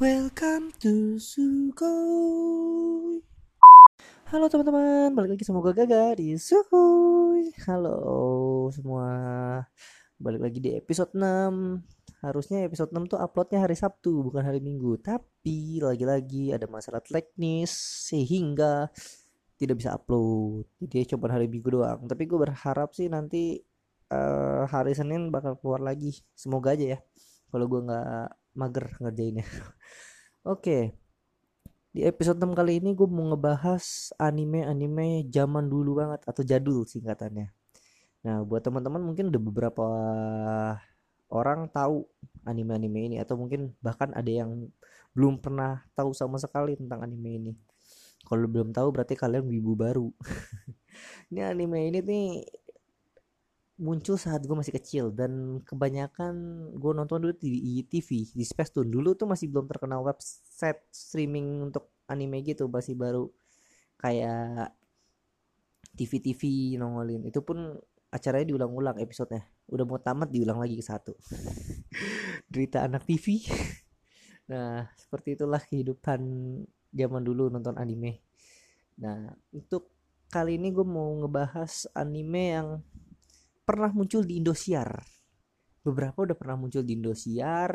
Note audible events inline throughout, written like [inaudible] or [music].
Welcome to Sugoi. Halo teman-teman, balik lagi sama gue Gaga di Suhuy. Halo semua, balik lagi di episode 6. Harusnya episode 6 tuh uploadnya hari Sabtu, bukan hari Minggu. Tapi lagi-lagi ada masalah teknis sehingga tidak bisa upload. Jadi coba hari Minggu doang. Tapi gue berharap sih nanti uh, hari Senin bakal keluar lagi. Semoga aja ya. Kalau gue nggak mager ngerjainnya. [laughs] Oke. Di episode 6 kali ini gue mau ngebahas anime-anime zaman dulu banget atau jadul singkatannya. Nah, buat teman-teman mungkin udah beberapa orang tahu anime-anime ini atau mungkin bahkan ada yang belum pernah tahu sama sekali tentang anime ini. Kalau belum tahu berarti kalian wibu baru. [laughs] ini anime ini nih muncul saat gue masih kecil dan kebanyakan gue nonton dulu di TV di Space Tune dulu tuh masih belum terkenal website streaming untuk anime gitu masih baru kayak TV-TV nongolin. Itu pun acaranya diulang-ulang episodenya. Udah mau tamat diulang lagi ke satu. [laughs] Derita anak TV [laughs] nah seperti itulah kehidupan zaman dulu nonton anime. Nah untuk kali ini gue mau ngebahas anime yang pernah muncul di Indosiar. Beberapa udah pernah muncul di Indosiar,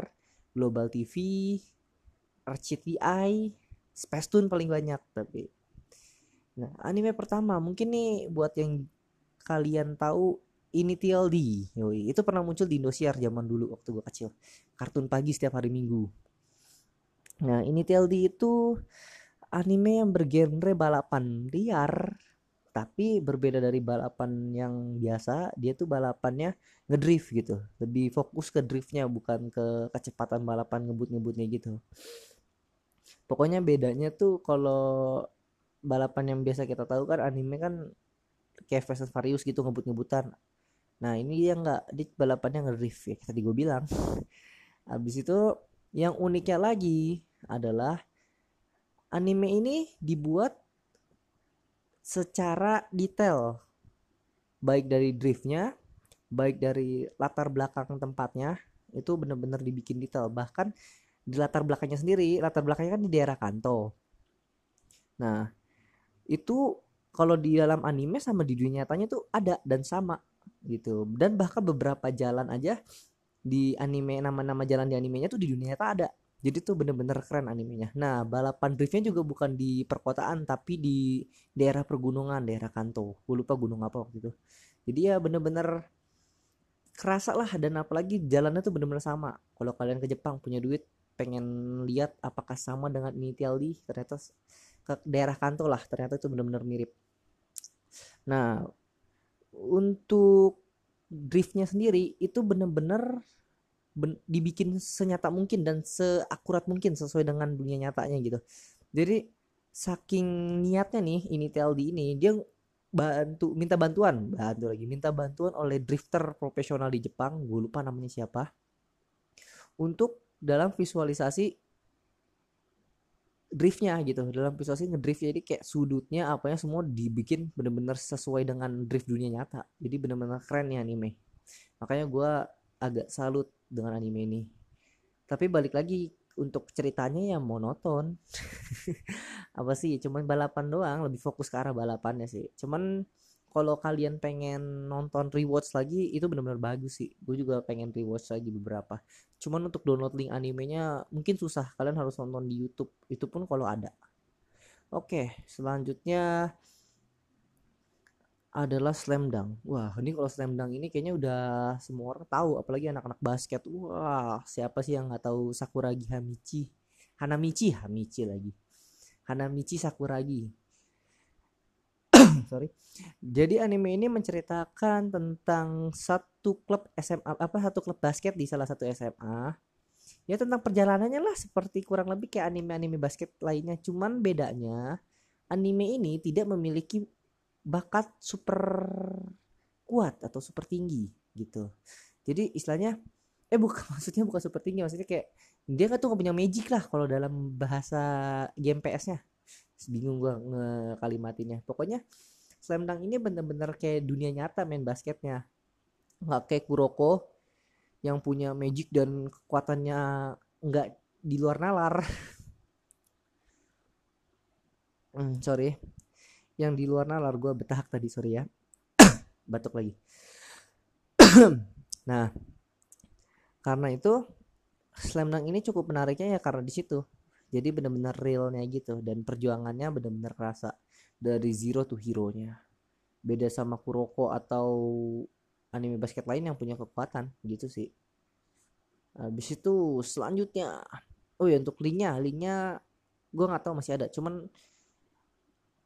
Global TV, RCTI, Space Tune paling banyak tapi. Nah, anime pertama mungkin nih buat yang kalian tahu ini TLD. Yoi, itu pernah muncul di Indosiar zaman dulu waktu gue kecil. Kartun pagi setiap hari Minggu. Nah, ini TLD itu anime yang bergenre balapan liar tapi berbeda dari balapan yang biasa dia tuh balapannya ngedrift gitu. Lebih fokus ke driftnya bukan ke kecepatan balapan ngebut-ngebutnya gitu. Pokoknya bedanya tuh kalau balapan yang biasa kita tahu kan anime kan kayak Fast and gitu ngebut-ngebutan. Nah ini dia nggak di balapannya ngedrift ya tadi gue bilang. [laughs] Habis itu yang uniknya lagi adalah anime ini dibuat secara detail. Baik dari driftnya baik dari latar belakang tempatnya itu benar-benar dibikin detail. Bahkan di latar belakangnya sendiri latar belakangnya kan di daerah Kanto. Nah itu kalau di dalam anime sama di dunia nyatanya tuh ada dan sama gitu. Dan bahkan beberapa jalan aja di anime nama-nama jalan di animenya tuh di dunia nyata ada jadi tuh bener-bener keren animenya. Nah balapan driftnya juga bukan di perkotaan tapi di daerah pergunungan daerah Kanto. Gue lupa gunung apa waktu itu. Jadi ya bener-bener kerasa lah dan apalagi jalannya tuh bener-bener sama. Kalau kalian ke Jepang punya duit pengen lihat apakah sama dengan ini TLD ternyata ke daerah Kanto lah ternyata itu bener-bener mirip. Nah untuk driftnya sendiri itu bener-bener ben, dibikin senyata mungkin dan seakurat mungkin sesuai dengan dunia nyatanya gitu. Jadi saking niatnya nih ini TLD ini dia bantu minta bantuan bantu lagi minta bantuan oleh drifter profesional di Jepang gue lupa namanya siapa untuk dalam visualisasi driftnya gitu dalam visualisasi ngedrift jadi kayak sudutnya apanya semua dibikin bener-bener sesuai dengan drift dunia nyata. Jadi bener-bener keren nih anime. Makanya gue agak salut dengan anime ini. Tapi balik lagi untuk ceritanya ya monoton. [laughs] Apa sih cuman balapan doang lebih fokus ke arah balapannya sih. Cuman kalau kalian pengen nonton rewatch lagi itu benar-benar bagus sih. Gue juga pengen rewatch lagi beberapa. Cuman untuk download link animenya mungkin susah. Kalian harus nonton di YouTube. Itu pun kalau ada. Oke selanjutnya adalah slam dunk. Wah, ini kalau slam dunk ini kayaknya udah semua orang tahu, apalagi anak-anak basket. Wah, siapa sih yang nggak tahu Sakuragi Hamichi? Hanamichi, Hamichi lagi. Hanamichi Sakuragi. [coughs] Sorry. Jadi anime ini menceritakan tentang satu klub SMA apa satu klub basket di salah satu SMA. Ya tentang perjalanannya lah seperti kurang lebih kayak anime-anime basket lainnya. Cuman bedanya anime ini tidak memiliki bakat super kuat atau super tinggi gitu. Jadi istilahnya eh bukan [laughs] maksudnya bukan super tinggi maksudnya kayak dia kan tuh gak punya magic lah kalau dalam bahasa game PS-nya bingung gua ngekalimatinnya pokoknya slam dunk ini bener-bener kayak dunia nyata main basketnya. Nggak kayak Kuroko yang punya magic dan kekuatannya nggak di luar nalar. [laughs] Hmm, sorry yang di luar nalar gue betahak tadi sorry ya. [coughs] Batuk lagi. [coughs] Nah karena itu slam dunk ini cukup menariknya ya karena di situ. Jadi benar-benar realnya gitu dan perjuangannya benar-benar kerasa dari zero to hero nya beda sama Kuroko atau anime basket lain yang punya kekuatan gitu sih. Habis itu selanjutnya oh ya untuk linknya linknya gue nggak tahu masih ada. Cuman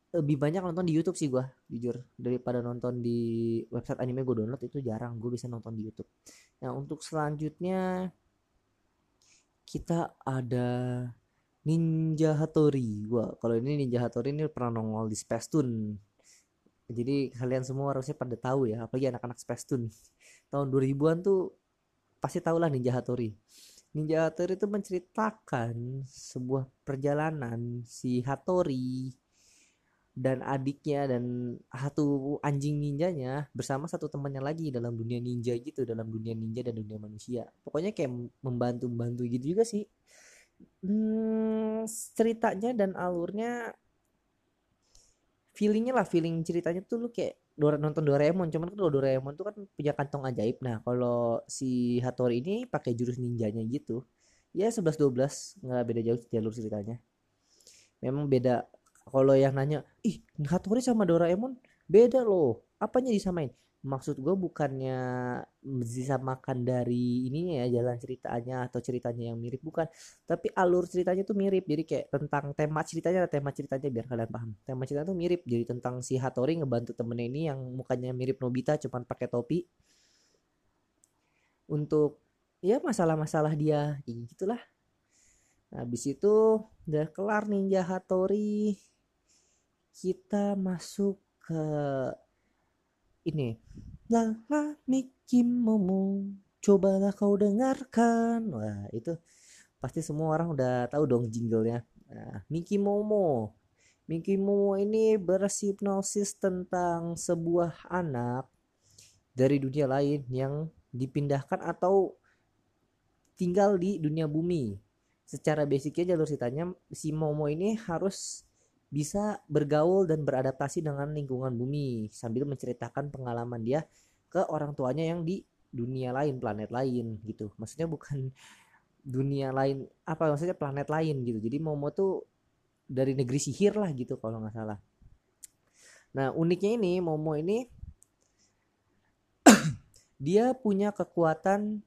lebih banyak nonton di YouTube sih gue jujur daripada nonton di website anime gue download itu jarang gue bisa nonton di YouTube. Nah untuk selanjutnya kita ada Ninja Hattori. Wah kalau ini Ninja Hattori ini pernah nongol di Space Tune. Jadi kalian semua harusnya pada tahu ya, apalagi anak-anak Space Tune. [laughs] Tahun 2000-an tuh pasti tahu lah Ninja Hattori. Ninja Hattori itu menceritakan sebuah perjalanan si Hattori dan adiknya dan satu anjing ninjanya bersama satu temannya lagi dalam dunia ninja gitu dalam dunia ninja dan dunia manusia. Pokoknya kayak membantu membantu gitu juga sih. Hmm, ceritanya dan alurnya feelingnya lah feeling ceritanya tuh lu kayak nonton Doraemon. Cuman kalau Doraemon tuh kan punya kantong ajaib. Nah kalau si Hattori ini pakai jurus ninjanya gitu ya 11 12 nggak beda jauh jalur ceritanya. Memang beda kalau yang nanya ih Hattori sama Doraemon beda loh. Apanya disamain? Maksud gue bukannya disamakan dari ininya ya jalan ceritanya atau ceritanya yang mirip bukan. Tapi alur ceritanya tuh mirip. Jadi kayak tentang tema ceritanya tema ceritanya biar kalian paham. Tema ceritanya tuh mirip. Jadi tentang si Hattori ngebantu temennya ini yang mukanya mirip Nobita cuman pakai topi. Untuk ya masalah-masalah dia ya gitulah. Habis itu udah kelar Ninja Hattori kita masuk ke ini. Lala Miki Momo cobalah kau dengarkan. Wah itu pasti semua orang udah tahu dong jinglenya. Nah, Miki Momo. Miki Momo ini bersipnosis tentang sebuah anak dari dunia lain yang dipindahkan atau tinggal di dunia bumi. Secara basicnya jalur ceritanya si Momo ini harus bisa bergaul dan beradaptasi dengan lingkungan bumi sambil menceritakan pengalaman dia ke orang tuanya yang di dunia lain, planet lain gitu. Maksudnya bukan [laughs] dunia lain apa maksudnya planet lain gitu. Jadi Momo tuh dari negeri sihir lah gitu kalau nggak salah. Nah uniknya ini Momo ini [coughs] dia punya kekuatan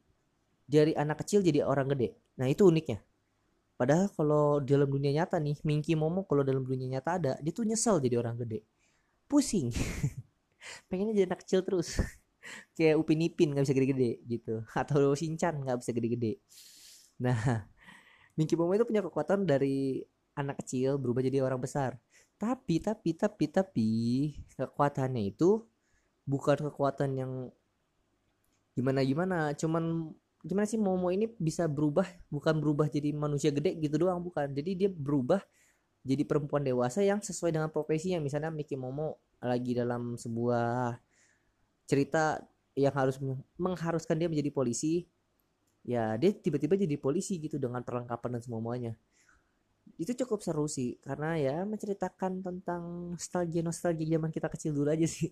dari anak kecil jadi orang gede. Nah itu uniknya. Padahal kalau dalam dunia nyata nih, Minky Momo kalau dalam dunia nyata ada, dia tuh nyesel jadi orang gede. Pusing. [laughs] Pengennya jadi anak kecil terus. [laughs] Kayak Upin Ipin nggak bisa gede-gede gitu. Atau Shinchan nggak bisa gede-gede. Nah, [laughs] Minky Momo itu punya kekuatan dari anak kecil berubah jadi orang besar. Tapi, tapi, tapi, tapi kekuatannya itu bukan kekuatan yang gimana gimana, cuman gimana sih Momo ini bisa berubah bukan berubah jadi manusia gede gitu doang bukan. Jadi dia berubah jadi perempuan dewasa yang sesuai dengan profesi yang misalnya Miki Momo lagi dalam sebuah cerita yang harus mengharuskan dia menjadi polisi. Ya dia tiba-tiba jadi polisi gitu dengan perlengkapan dan semuanya. Itu cukup seru sih karena ya menceritakan tentang nostalgia nostalgia zaman kita kecil dulu aja sih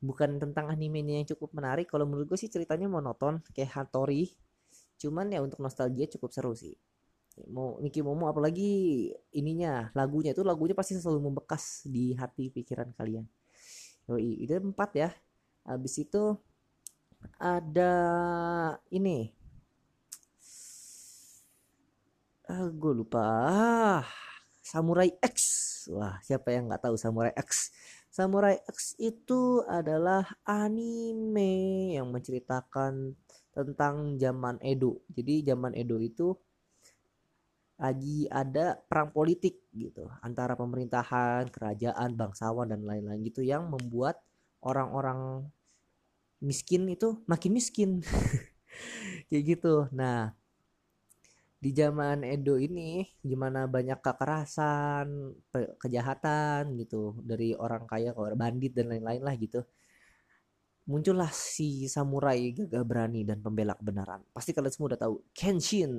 bukan tentang animenya yang cukup menarik kalau menurut gue sih ceritanya monoton kayak Hattori. Cuman ya untuk nostalgia cukup seru sih. Mau Niki Momo apalagi ininya lagunya itu lagunya pasti selalu membekas di hati pikiran kalian. Yoi, itu empat ya. Habis itu ada ini. Ah, gue lupa. Samurai X. Wah siapa yang nggak tahu Samurai X Samurai X itu adalah anime yang menceritakan tentang zaman Edo. Jadi zaman Edo itu lagi ada perang politik gitu antara pemerintahan, kerajaan, bangsawan dan lain-lain gitu yang membuat orang-orang miskin itu makin miskin. [laughs] Kayak gitu. Nah, di zaman Edo ini gimana banyak kekerasan, kejahatan gitu dari orang kaya ke orang bandit dan lain-lain lah gitu. Muncullah si samurai gagah berani dan pembela kebenaran. Pasti kalian semua udah tahu Kenshin.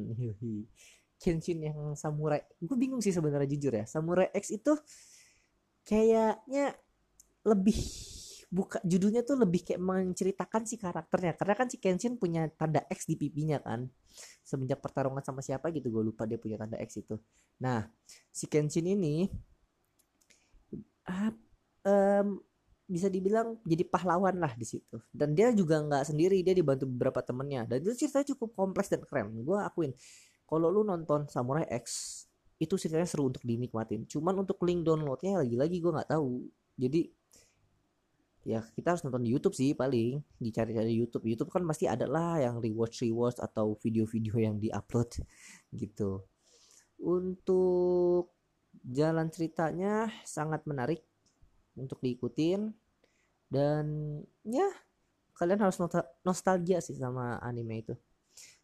Kenshin yang samurai gue bingung sih sebenarnya jujur ya samurai X itu kayaknya lebih buka judulnya tuh lebih kayak menceritakan si karakternya karena kan si Kenshin punya tanda X di pipinya kan semenjak pertarungan sama siapa gitu gue lupa dia punya tanda X itu. Nah si Kenshin ini uh, um, bisa dibilang jadi pahlawan lah di situ. Dan dia juga nggak sendiri dia dibantu beberapa temennya. Dan itu ceritanya cukup kompleks dan keren gue akuin. Kalau lu nonton Samurai X itu ceritanya seru untuk dinikmatin. Cuman untuk link downloadnya lagi-lagi gue nggak tahu. Jadi ya kita harus nonton di YouTube sih paling dicari-cari YouTube. YouTube kan pasti ada lah yang rewatch rewatch atau video-video yang diupload [laughs] gitu. Untuk jalan ceritanya sangat menarik untuk diikutin. Dan ya kalian harus nostalgia sih sama anime itu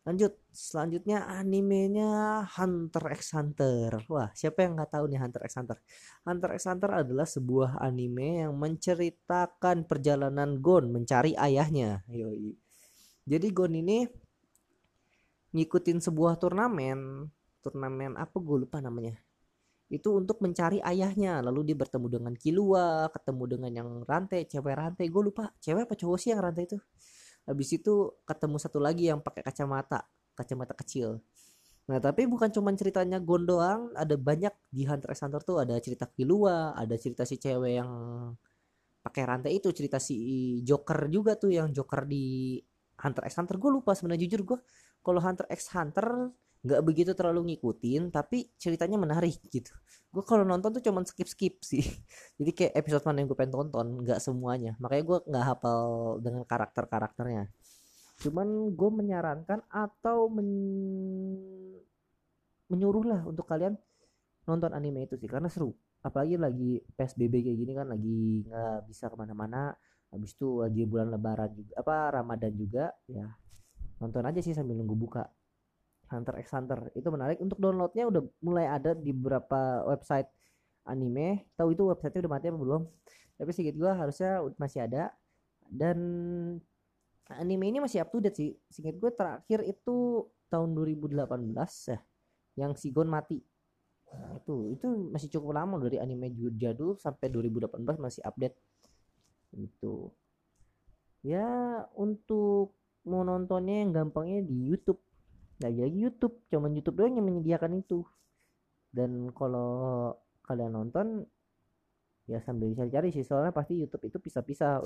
lanjut. Selanjutnya animenya Hunter x Hunter. Wah siapa yang nggak tahu nih Hunter x Hunter? Hunter x Hunter adalah sebuah anime yang menceritakan perjalanan Gon mencari ayahnya. Yoi. jadi Gon ini ngikutin sebuah turnamen. Turnamen apa? Gue lupa namanya. Itu untuk mencari ayahnya. Lalu dia bertemu dengan Kilua ketemu dengan yang rantai cewek rantai. Gue lupa. Cewek apa cowok sih yang rantai itu habis itu ketemu satu lagi yang pakai kacamata kacamata kecil. Nah tapi bukan cuma ceritanya Gon doang ada banyak di Hunter x Hunter tuh ada cerita Killua ada cerita si cewek yang pakai rantai itu cerita si Joker juga tuh yang Joker di Hunter x Hunter. Gue lupa sebenarnya jujur gue kalau Hunter x Hunter nggak begitu terlalu ngikutin tapi ceritanya menarik gitu. Gue kalau nonton tuh cuman skip skip sih. [laughs] Jadi kayak episode mana yang gue pengen tonton nggak semuanya. Makanya gue nggak hafal dengan karakter karakternya cuman gue menyarankan atau men... menyuruh lah untuk kalian nonton anime itu sih. Karena seru. Apalagi lagi psbb kayak gini kan lagi nggak bisa ke mana-mana. Habis itu lagi bulan lebaran juga apa ramadan juga ya. Nonton aja sih sambil nunggu buka Hunter x Hunter. Itu menarik. Untuk downloadnya udah mulai ada di beberapa website anime. Tahu itu websitenya udah mati apa belum? Tapi sedikit gua harusnya masih ada. Dan anime ini masih up to date sih. Singkat gue terakhir itu tahun 2018 ya. Yang Sigon mati. Nah, itu itu masih cukup lama dari anime jadul sampai 2018 masih update. Itu ya untuk mau nontonnya yang gampangnya di YouTube lagi-lagi YouTube. Cuman YouTube doang yang menyediakan itu. Dan kalau kalian nonton ya sambil cari-cari sih. Soalnya pasti YouTube itu pisah-pisah.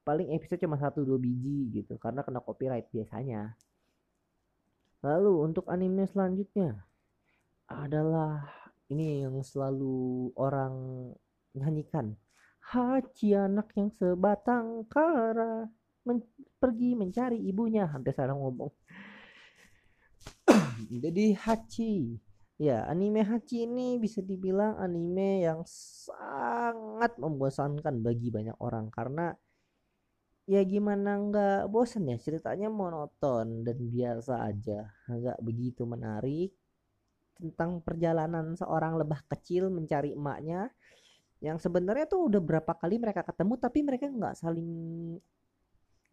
Paling episode cuma satu dua biji gitu. Karena kena copyright biasanya. Lalu untuk anime selanjutnya adalah ini yang selalu orang nyanyikan. Haji anak yang sebatang kara. Men pergi mencari ibunya. Hampir salah ngomong jadi Hachi. Ya anime Hachi ini bisa dibilang anime yang sangat membosankan bagi banyak orang. Karena ya gimana nggak bosan ya ceritanya monoton dan biasa aja. Nggak begitu menarik tentang perjalanan seorang lebah kecil mencari emaknya yang sebenarnya tuh udah berapa kali mereka ketemu tapi mereka nggak saling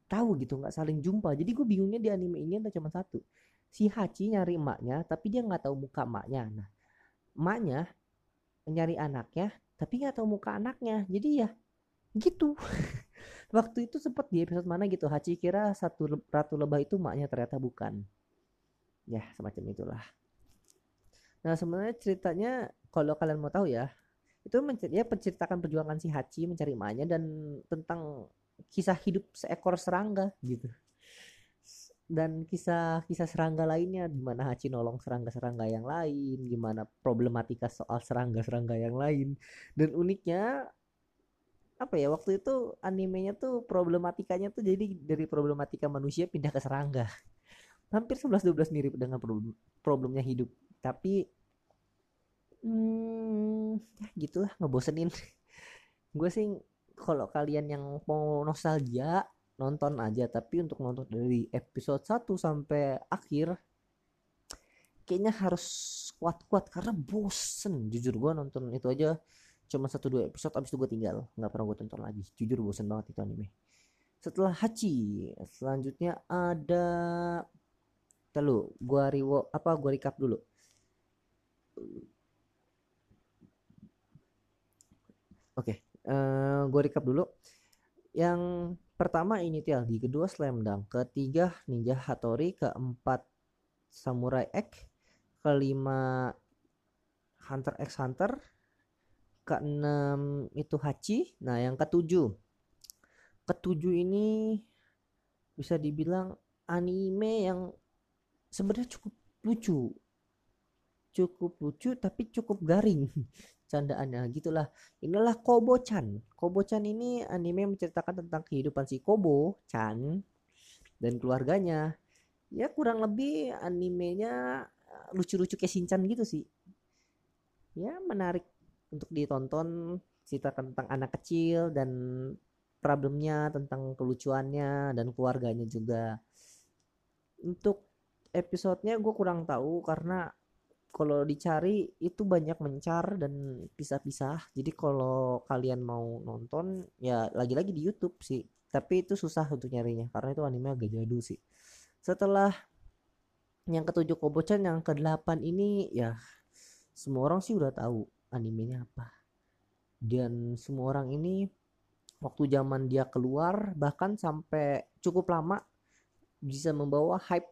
tahu gitu nggak saling jumpa. Jadi gue bingungnya di anime ini ada cuma satu si Hachi nyari emaknya tapi dia nggak tahu muka emaknya. Nah emaknya nyari anaknya tapi nggak tahu muka anaknya. Jadi ya gitu. [laughs] Waktu itu sempat di episode mana gitu Hachi kira satu ratu lebah itu emaknya ternyata bukan. Ya semacam itulah. Nah sebenarnya ceritanya kalau kalian mau tahu ya itu ya menceritakan perjuangan si Hachi mencari emaknya dan tentang kisah hidup seekor serangga gitu dan kisah-kisah serangga lainnya di mana Hachi nolong serangga-serangga yang lain, gimana problematika soal serangga-serangga yang lain. Dan uniknya apa ya waktu itu animenya tuh problematikanya tuh jadi dari problematika manusia pindah ke serangga. Hampir 11 12 mirip dengan problem, problemnya hidup. Tapi hmm, ya gitulah ngebosenin. [laughs] Gue sih kalau kalian yang mau nostalgia nonton aja tapi untuk nonton dari episode 1 sampai akhir kayaknya harus kuat-kuat karena bosen. Jujur gue nonton itu aja cuma satu dua episode abis itu gue tinggal. Nggak pernah gue tonton lagi. Jujur bosen banget itu anime. Setelah Hachi selanjutnya ada Lalu gue riwo apa gue recap dulu. Oke eh, okay, uh, gue recap dulu. Yang pertama ini di kedua Slam Dunk. Ketiga Ninja Hattori. Keempat Samurai X. Kelima Hunter x Hunter. Keenam itu Hachi nah yang ketujuh. Ketujuh ini bisa dibilang anime yang sebenarnya cukup lucu. Cukup lucu tapi cukup garing [laughs] candaannya gitulah. Inilah Kobo-chan Kobo-chan ini anime menceritakan tentang kehidupan si Kobo-chan dan keluarganya. Ya kurang lebih animenya eh, lucu-lucu kayak Shinchan gitu sih. Ya menarik untuk ditonton cerita tentang anak kecil dan problemnya tentang kelucuannya dan keluarganya juga. Untuk episodenya gue kurang tahu karena kalau dicari itu banyak mencar dan pisah-pisah. Jadi kalau kalian mau nonton ya lagi-lagi di YouTube sih. Tapi itu susah untuk nyarinya karena itu anime agak jadul sih. Setelah yang ketujuh Kobo-chan yang kedelapan ini ya semua orang sih udah tahu animenya apa. Dan semua orang ini waktu zaman dia keluar bahkan sampai cukup lama bisa membawa hype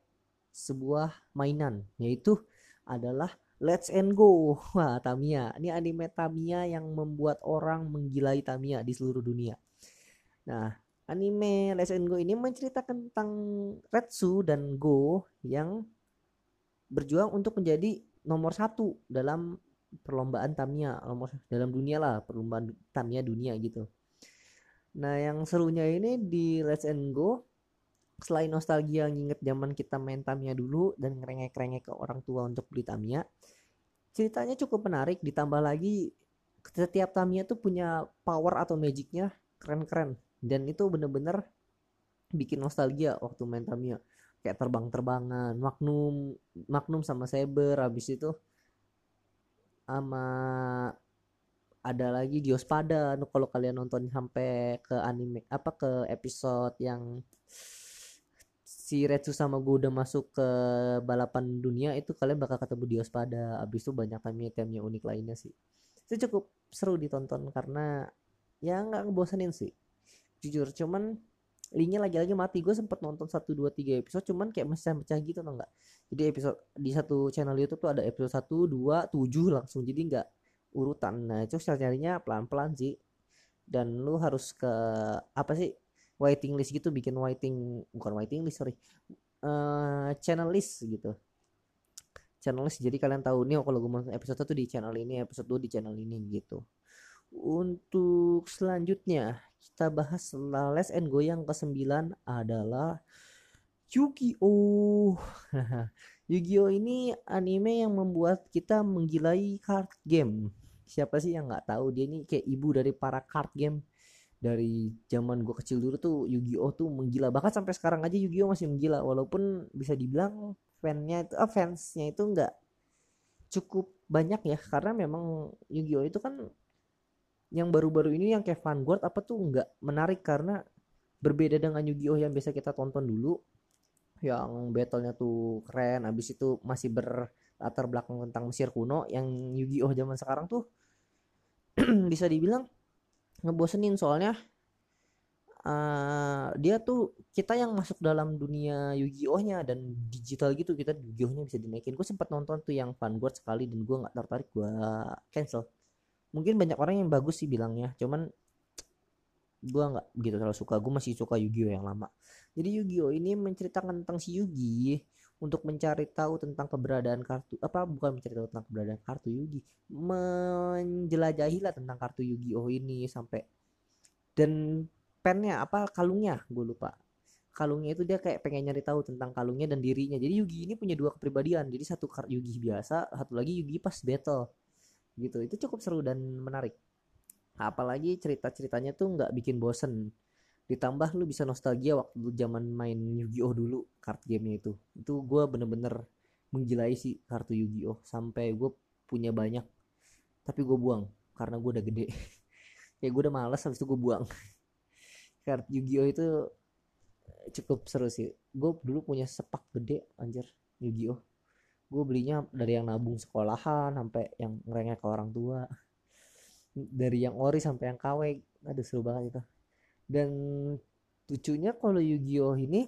sebuah mainan. Yaitu adalah Let's and Go. [laughs] Wah, Tamiya. Ini anime Tamiya yang membuat orang menggilai Tamiya di seluruh dunia. Nah, anime Let's and Go ini menceritakan tentang Retsu dan Go yang berjuang untuk menjadi nomor satu dalam perlombaan Tamiya, nomor dalam dunia lah, perlombaan Tamiya dunia gitu. Nah, yang serunya ini di Let's and Go selain nostalgia nginget zaman kita main Tamiya dulu dan ngerengek-rengek ke orang tua untuk beli Tamiya ceritanya cukup menarik. Ditambah lagi setiap Tamiya tuh punya power atau magicnya keren-keren. Dan itu bener-bener bikin nostalgia waktu main Tamiya. Kayak terbang-terbangan Magnum Magnum sama Saber habis itu sama ada lagi Diospada kalau kalian nonton sampai ke anime apa ke episode yang si Retsu sama gue udah masuk ke balapan dunia itu kalian bakal ketemu pada abis itu banyak timnya unik lainnya sih. Itu cukup seru ditonton karena ya nggak ngebosenin sih. Jujur cuman linknya lagi-lagi mati. Gue sempet nonton satu dua tiga episode cuman kayak masih pecah gitu tau nggak? Jadi episode di satu channel YouTube tuh ada episode satu dua tujuh langsung. Jadi nggak urutan. Nah itu carinya pelan-pelan sih. Dan lu harus ke apa sih waiting list gitu bikin waiting bukan waiting list sorry. Uh, channel list gitu. Channel list jadi kalian tahu nih kalau gue mau episode satu di channel ini episode 2 di channel ini gitu. Untuk selanjutnya kita bahas setelah Les and Go yang ke-9 adalah Yu-Gi-Oh! [laughs] Yu-Gi-Oh! ini anime yang membuat kita menggilai card game. Siapa sih yang nggak tahu? Dia ini kayak ibu dari para card game dari zaman gue kecil dulu tuh Yu-Gi-Oh! tuh menggila. Bahkan sampai sekarang aja Yu-Gi-Oh! masih menggila. Walaupun bisa dibilang fansnya itu ah, fansnya itu nggak cukup banyak ya. Karena memang Yu-Gi-Oh! itu kan yang baru-baru ini yang kayak Vanguard apa tuh nggak menarik. Karena berbeda dengan Yu-Gi-Oh! yang biasa kita tonton dulu. Yang battlenya tuh keren. Abis itu masih berlatar belakang tentang Mesir kuno. Yang Yu-Gi-Oh! zaman sekarang tuh [clears throat] bisa dibilang ngebosenin. Soalnya uh, dia tuh kita yang masuk dalam dunia Yu-Gi-Oh-nya dan digital gitu kita Yu-Gi-Oh-nya bisa dinaikin. Gue sempat nonton tuh yang Vanguard sekali dan gue nggak tertarik gue cancel. Mungkin banyak orang yang bagus sih bilangnya cuman gue nggak begitu terlalu suka. Gue masih suka Yu-Gi-Oh yang lama. Jadi Yu-Gi-Oh ini menceritakan tentang si Yugi untuk mencari tahu tentang keberadaan kartu apa bukan mencari tahu tentang keberadaan kartu Yugi menjelajahi lah tentang kartu Yu-Gi-Oh ini sampai dan pennya apa kalungnya gue lupa. Kalungnya itu dia kayak pengen nyari tahu tentang kalungnya dan dirinya. Jadi Yugi ini punya dua kepribadian. Jadi satu Yugi biasa satu lagi Yugi pas battle. Gitu. Itu cukup seru dan menarik. Apalagi cerita ceritanya tuh nggak bikin bosen ditambah lu bisa nostalgia waktu lu zaman main Yu-Gi-Oh dulu card gamenya itu. Itu gue bener-bener menggilai sih kartu Yu-Gi-Oh. Sampai gue punya banyak tapi gue buang karena gue udah gede. [laughs] Ya gue udah males habis itu gue buang. [laughs] Kartu Yu-Gi-Oh itu cukup seru sih. Gue dulu punya sepak gede anjir Yu-Gi-Oh. Gue belinya dari yang nabung sekolahan sampai yang ngerengek ke orang tua. [laughs] Dari yang ori sampai yang KW aduh seru banget itu dan lucunya kalau Yu-Gi-Oh ini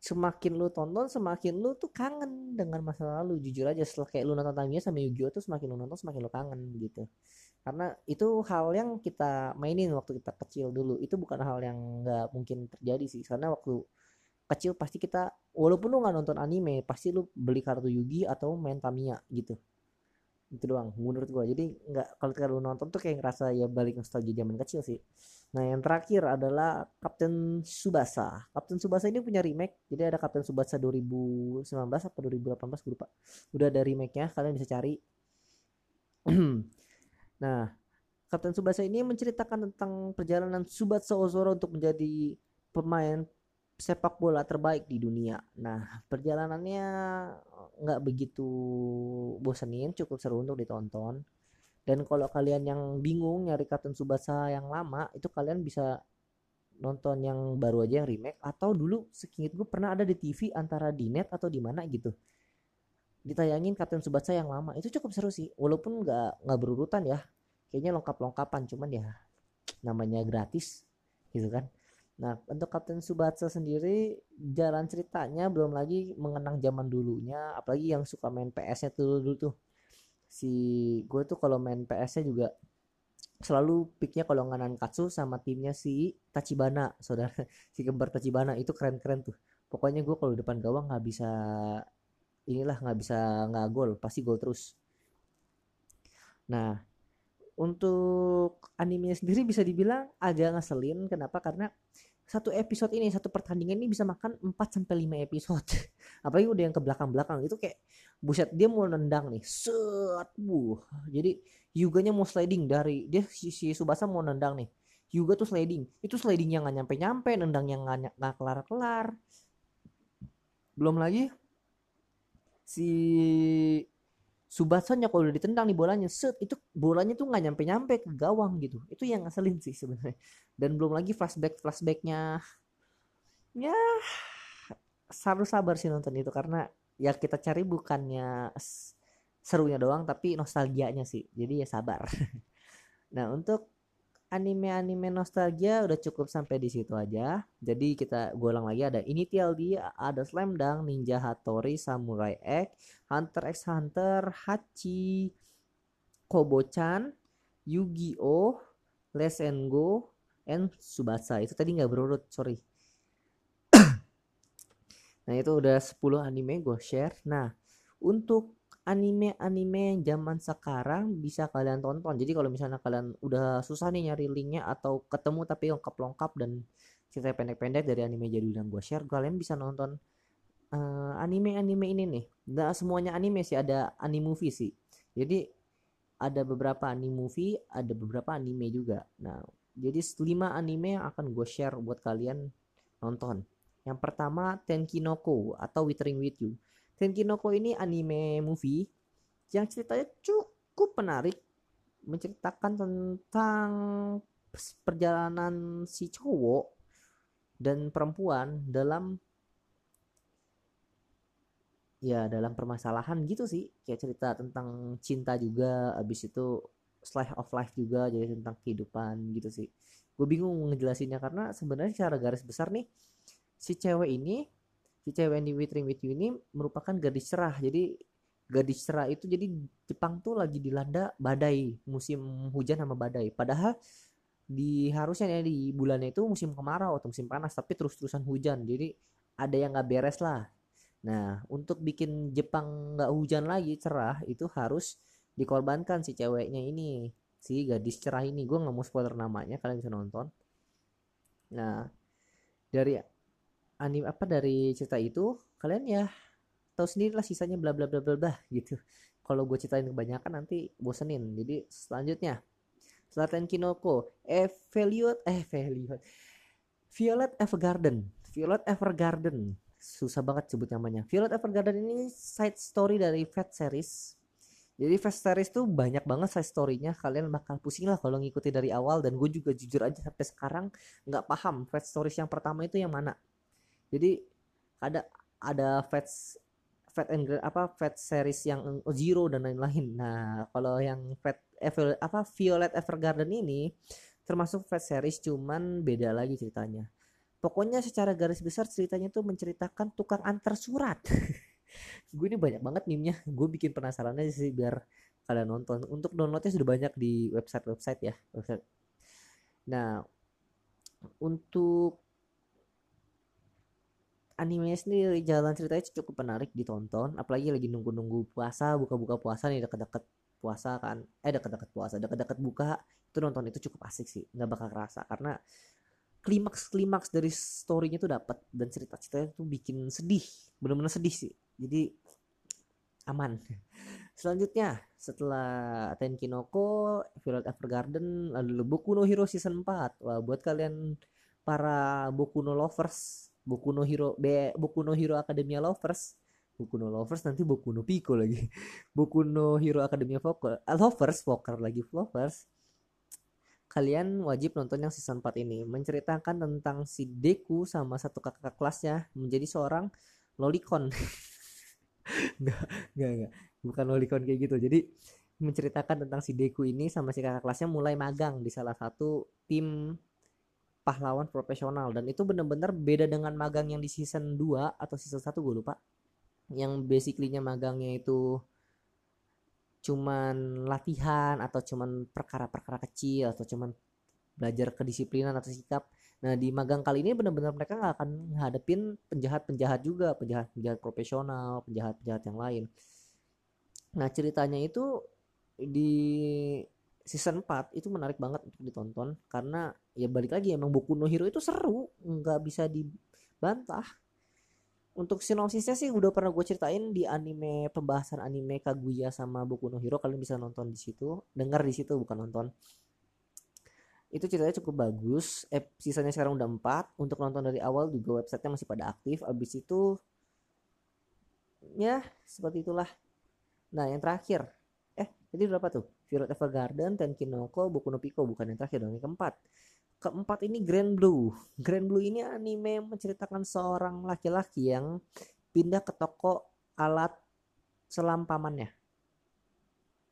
semakin lu tonton semakin lu tuh kangen dengan masa lalu. Jujur aja setelah kayak lu nonton Tamiya sama Yu-Gi-Oh tuh semakin lu nonton semakin lu kangen gitu. Karena itu hal yang kita mainin waktu kita kecil dulu. Itu bukan hal yang nggak mungkin terjadi sih. Karena waktu kecil pasti kita walaupun lu nggak nonton anime pasti lu beli kartu Yugi atau main Tamiya gitu itu doang menurut gua. Jadi nggak kalau lu nonton tuh kayak ngerasa ya balik nostalgia zaman kecil sih. Nah yang terakhir adalah Kapten Subasa Kapten Subasa ini punya remake. Jadi ada Kapten Subasa 2019 atau 2018 gue lupa. Udah ada remake nya kalian bisa cari. [clears throat] Nah Kapten Subasa ini menceritakan tentang perjalanan Subasa Ozora untuk menjadi pemain sepak bola terbaik di dunia. Nah, perjalanannya nggak begitu bosenin, cukup seru untuk ditonton. Dan kalau kalian yang bingung nyari Kapten Subasa yang lama, itu kalian bisa nonton yang baru aja yang remake. Atau dulu sekingit gue pernah ada di TV antara di net atau di mana gitu. Ditayangin Kapten Subasa yang lama. Itu cukup seru sih. Walaupun nggak nggak berurutan ya. Kayaknya lengkap lengkapan cuman ya namanya gratis gitu kan Nah, untuk Kapten Subatsa sendiri jalan ceritanya belum lagi mengenang zaman dulunya, apalagi yang suka main PS-nya tuh dulu tuh. Si gue tuh kalau main PS-nya juga selalu picknya kalau nganan Katsu sama timnya si Tachibana, saudara [laughs] si kembar Tachibana itu keren-keren tuh. Pokoknya gue kalau depan gawang nggak bisa inilah nggak bisa nggak gol, pasti gol terus. Nah, untuk animenya sendiri bisa dibilang agak ngeselin kenapa karena satu episode ini satu pertandingan ini bisa makan 4 sampai 5 episode. [laughs] Apalagi udah yang ke belakang-belakang itu kayak buset dia mau nendang nih. Set buh. Jadi Yuganya mau sliding dari dia si, si Subasa mau nendang nih. Yuga tuh sliding. Itu sliding yang nggak nyampe-nyampe nendang yang nggak kelar-kelar. Belum lagi si Subatsanya kalau udah ditendang nih bolanya set itu bolanya tuh nggak nyampe nyampe ke gawang gitu. Itu yang ngeselin sih sebenarnya. Dan belum lagi flashback flashbacknya. Ya harus sabar sih nonton itu karena ya kita cari bukannya serunya doang tapi nostalgianya sih. Jadi ya sabar. [laughs] Nah untuk anime-anime nostalgia udah cukup sampai di situ aja. Jadi kita golang lagi ada Initial D, ada Slam Dunk, Ninja Hattori, Samurai X, Hunter x Hunter, Hachi, Kobo-chan, Yu-Gi-Oh, Let's and Go, and Subasa. Itu tadi nggak berurut, sorry. [coughs] nah itu udah 10 anime gue share. Nah untuk anime-anime zaman sekarang bisa kalian tonton. Jadi kalau misalnya kalian udah susah nih nyari linknya atau ketemu tapi lengkap-lengkap dan cerita pendek-pendek dari anime jadul yang gue share, kalian bisa nonton uh, anime-anime ini nih. Nggak semuanya anime sih, ada anime movie sih. Jadi ada beberapa anime movie, ada beberapa anime juga. Nah, jadi 5 anime yang akan gue share buat kalian nonton. Yang pertama Tenkinoko atau Withering With You. Tenkinoko ini anime movie yang ceritanya cukup menarik menceritakan tentang perjalanan si cowok dan perempuan dalam ya dalam permasalahan gitu sih. Kayak cerita tentang cinta juga abis itu slice of life juga jadi tentang kehidupan gitu sih. Gue bingung ngejelasinnya karena sebenarnya secara garis besar nih si cewek ini si cewek di Withering With You ini merupakan gadis cerah. Jadi gadis cerah itu jadi Jepang tuh lagi dilanda badai musim hujan sama badai. Padahal di harusnya ya di bulannya itu musim kemarau atau musim panas tapi terus-terusan hujan. Jadi ada yang nggak beres lah. Nah untuk bikin Jepang nggak hujan lagi cerah itu harus dikorbankan si ceweknya ini si gadis cerah ini. Gue nggak mau spoiler namanya kalian bisa nonton. Nah dari anime apa dari cerita itu kalian ya tahu sendiri lah sisanya bla bla bla bla bla [laughs] gitu. Kalau gue ceritain kebanyakan nanti bosenin. Jadi selanjutnya. Selatan Kinoko Eveliot eh Eveliot Violet Evergarden. Violet Evergarden. Susah banget sebut namanya. Violet Evergarden ini side story dari Fat series. Jadi Fast Series tuh banyak banget side story-nya. Kalian bakal pusing lah kalau ngikuti dari awal. Dan gue juga jujur aja sampai sekarang nggak paham Fast Stories yang pertama itu yang mana jadi ada ada fast Fat and apa Fat series yang Zero dan lain-lain. Nah, kalau yang Fat apa Violet Evergarden ini termasuk Fat series cuman beda lagi ceritanya. Pokoknya secara garis besar ceritanya tuh menceritakan tukang antar surat. [laughs] gue ini banyak banget meme-nya. Gue bikin penasaran aja sih biar kalian nonton. Untuk downloadnya sudah banyak di website-website ya. Website. Nah, untuk anime sendiri jalan ceritanya cukup menarik ditonton apalagi lagi nunggu-nunggu puasa buka-buka puasa nih deket-deket puasa kan eh deket-deket puasa deket-deket buka itu nonton itu cukup asik sih nggak bakal kerasa karena klimaks klimaks dari storynya tuh dapat dan cerita ceritanya tuh bikin sedih benar-benar sedih sih jadi aman. [laughs] Selanjutnya setelah Tenkinoko Violet Evergarden lalu Boku no Hero season 4 wah buat kalian para Boku no lovers Boku no Hero B Boku no Hero Academia lovers. Boku no lovers nanti Boku no Pico lagi. [laughs] Boku no Hero Academia Vocal lovers Vocal lagi lovers. Kalian wajib nonton yang season 4 ini. Menceritakan tentang si Deku sama satu kakak kelasnya menjadi seorang lolicon. [laughs] Nggak nggak nggak. Bukan lolicon kayak gitu. Jadi menceritakan tentang si Deku ini sama si kakak kelasnya mulai magang di salah satu tim pahlawan profesional dan itu bener-bener beda dengan magang yang di season 2 atau season 1 gue lupa yang basically-nya magangnya itu cuman latihan atau cuman perkara-perkara kecil atau cuman belajar kedisiplinan atau sikap. Nah di magang kali ini benar-benar mereka nggak akan ngadepin penjahat-penjahat juga, penjahat-penjahat profesional, penjahat-penjahat yang lain. Nah ceritanya itu di season 4 itu menarik banget untuk ditonton karena ya balik lagi emang Boku no Hero itu seru, nggak bisa dibantah. Untuk sinopsisnya sih udah pernah gue ceritain di anime pembahasan anime Kaguya sama Boku no Hero kalian bisa nonton di situ dengar di situ bukan nonton. Itu ceritanya cukup bagus eh, sisanya sekarang udah 4 untuk nonton dari awal juga websitenya masih pada aktif abis itu ya seperti itulah. Nah yang terakhir eh jadi berapa tuh Violet Evergarden Tenkinoko Boku no Pico bukan yang terakhir dong yang keempat keempat ini Grand Blue. Grand Blue ini anime menceritakan seorang laki-laki yang pindah ke toko alat selam pamannya.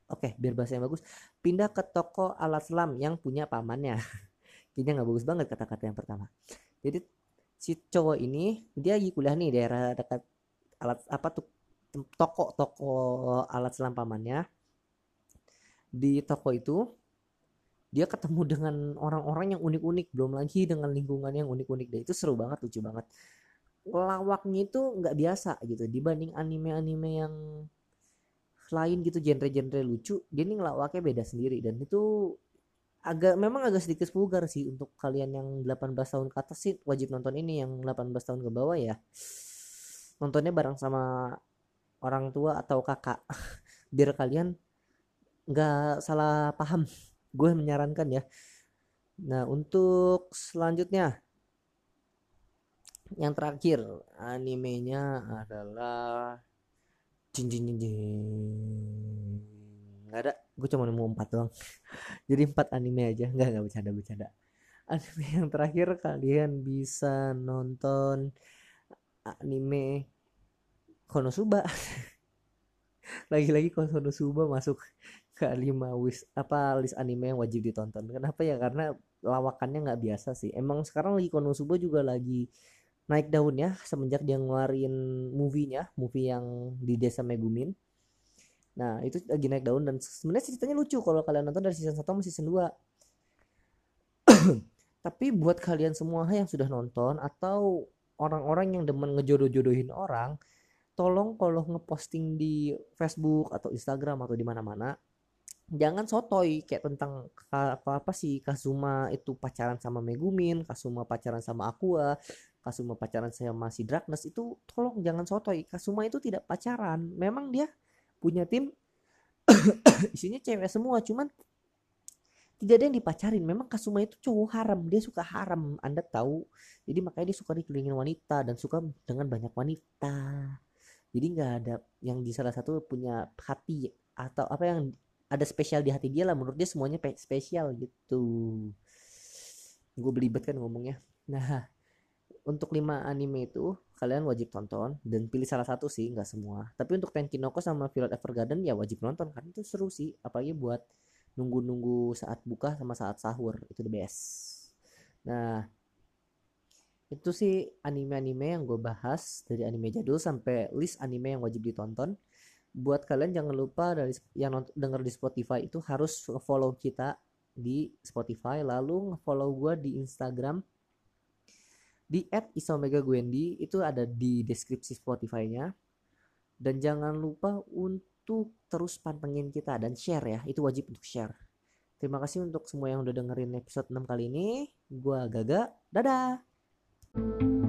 Oke, biar bahasa yang bagus. Pindah ke toko alat selam yang punya pamannya. [laughs] Kayaknya nggak bagus banget kata-kata yang pertama. Jadi si cowok ini dia lagi kuliah nih daerah dekat alat apa tuh toko toko alat selam pamannya. Di toko itu dia ketemu dengan orang-orang yang unik-unik belum lagi dengan lingkungan yang unik-unik. Dan itu seru banget lucu banget. Lawaknya itu nggak biasa gitu dibanding anime-anime yang lain gitu genre-genre lucu dia ini ngelawaknya beda sendiri. Dan itu agak memang agak sedikit vulgar sih untuk kalian yang 18 tahun ke atas sih wajib nonton ini. Yang 18 tahun ke bawah ya nontonnya bareng sama orang tua atau kakak. [laughs] Biar kalian nggak salah paham. Gue menyarankan ya. Nah untuk selanjutnya. Yang terakhir animenya adalah jin jin jin, nggak ada. Gue cuma nemu empat doang. [laughs] Jadi empat anime aja. Nggak nggak bercanda bercanda. Anime yang terakhir kalian bisa nonton anime Konosuba. [laughs] Lagi-lagi Konosuba masuk ke lima wis apa list anime yang wajib ditonton. Kenapa ya? Karena lawakannya nggak biasa sih. Emang sekarang lagi Konosuba juga lagi naik daun ya semenjak dia ngeluarin movie-nya movie yang di desa Megumin. Nah itu lagi naik daun dan sebenarnya ceritanya lucu kalau kalian nonton dari season 1 sama season 2 [clears throat] tapi buat kalian semua yang sudah nonton atau orang-orang yang demen ngejodoh-jodohin orang tolong kalau ngeposting di Facebook atau Instagram atau di mana-mana jangan sotoy kayak tentang apa apa sih Kazuma itu pacaran sama Megumin, Kazuma pacaran sama Aqua, Kazuma pacaran sama si Dragnes itu tolong jangan sotoy. Kazuma itu tidak pacaran. Memang dia punya tim [coughs] isinya cewek semua, cuman tidak ada yang dipacarin. Memang Kazuma itu cowok haram, dia suka haram. Anda tahu. Jadi makanya dia suka dikelilingin wanita dan suka dengan banyak wanita. Jadi nggak ada yang di salah satu punya hati atau apa yang ada spesial di hati dia lah menurut dia semuanya spesial gitu. Gue belibet kan ngomongnya. Nah untuk lima anime itu kalian wajib tonton dan pilih salah satu sih nggak semua. Tapi untuk Tenkinoko sama Violet Evergarden ya wajib nonton kan? Itu seru sih apalagi buat nunggu-nunggu saat buka sama saat sahur itu the best. Nah itu sih anime-anime yang gue bahas dari anime jadul sampai list anime yang wajib ditonton buat kalian jangan lupa dari yang denger di Spotify itu harus follow kita di Spotify lalu follow gue di Instagram di @isomegagwendi itu ada di deskripsi Spotify-nya. Dan jangan lupa untuk terus pantengin kita dan share ya itu wajib untuk share. Terima kasih untuk semua yang udah dengerin episode 6 kali ini. Gua Gaga dadah! Thank you.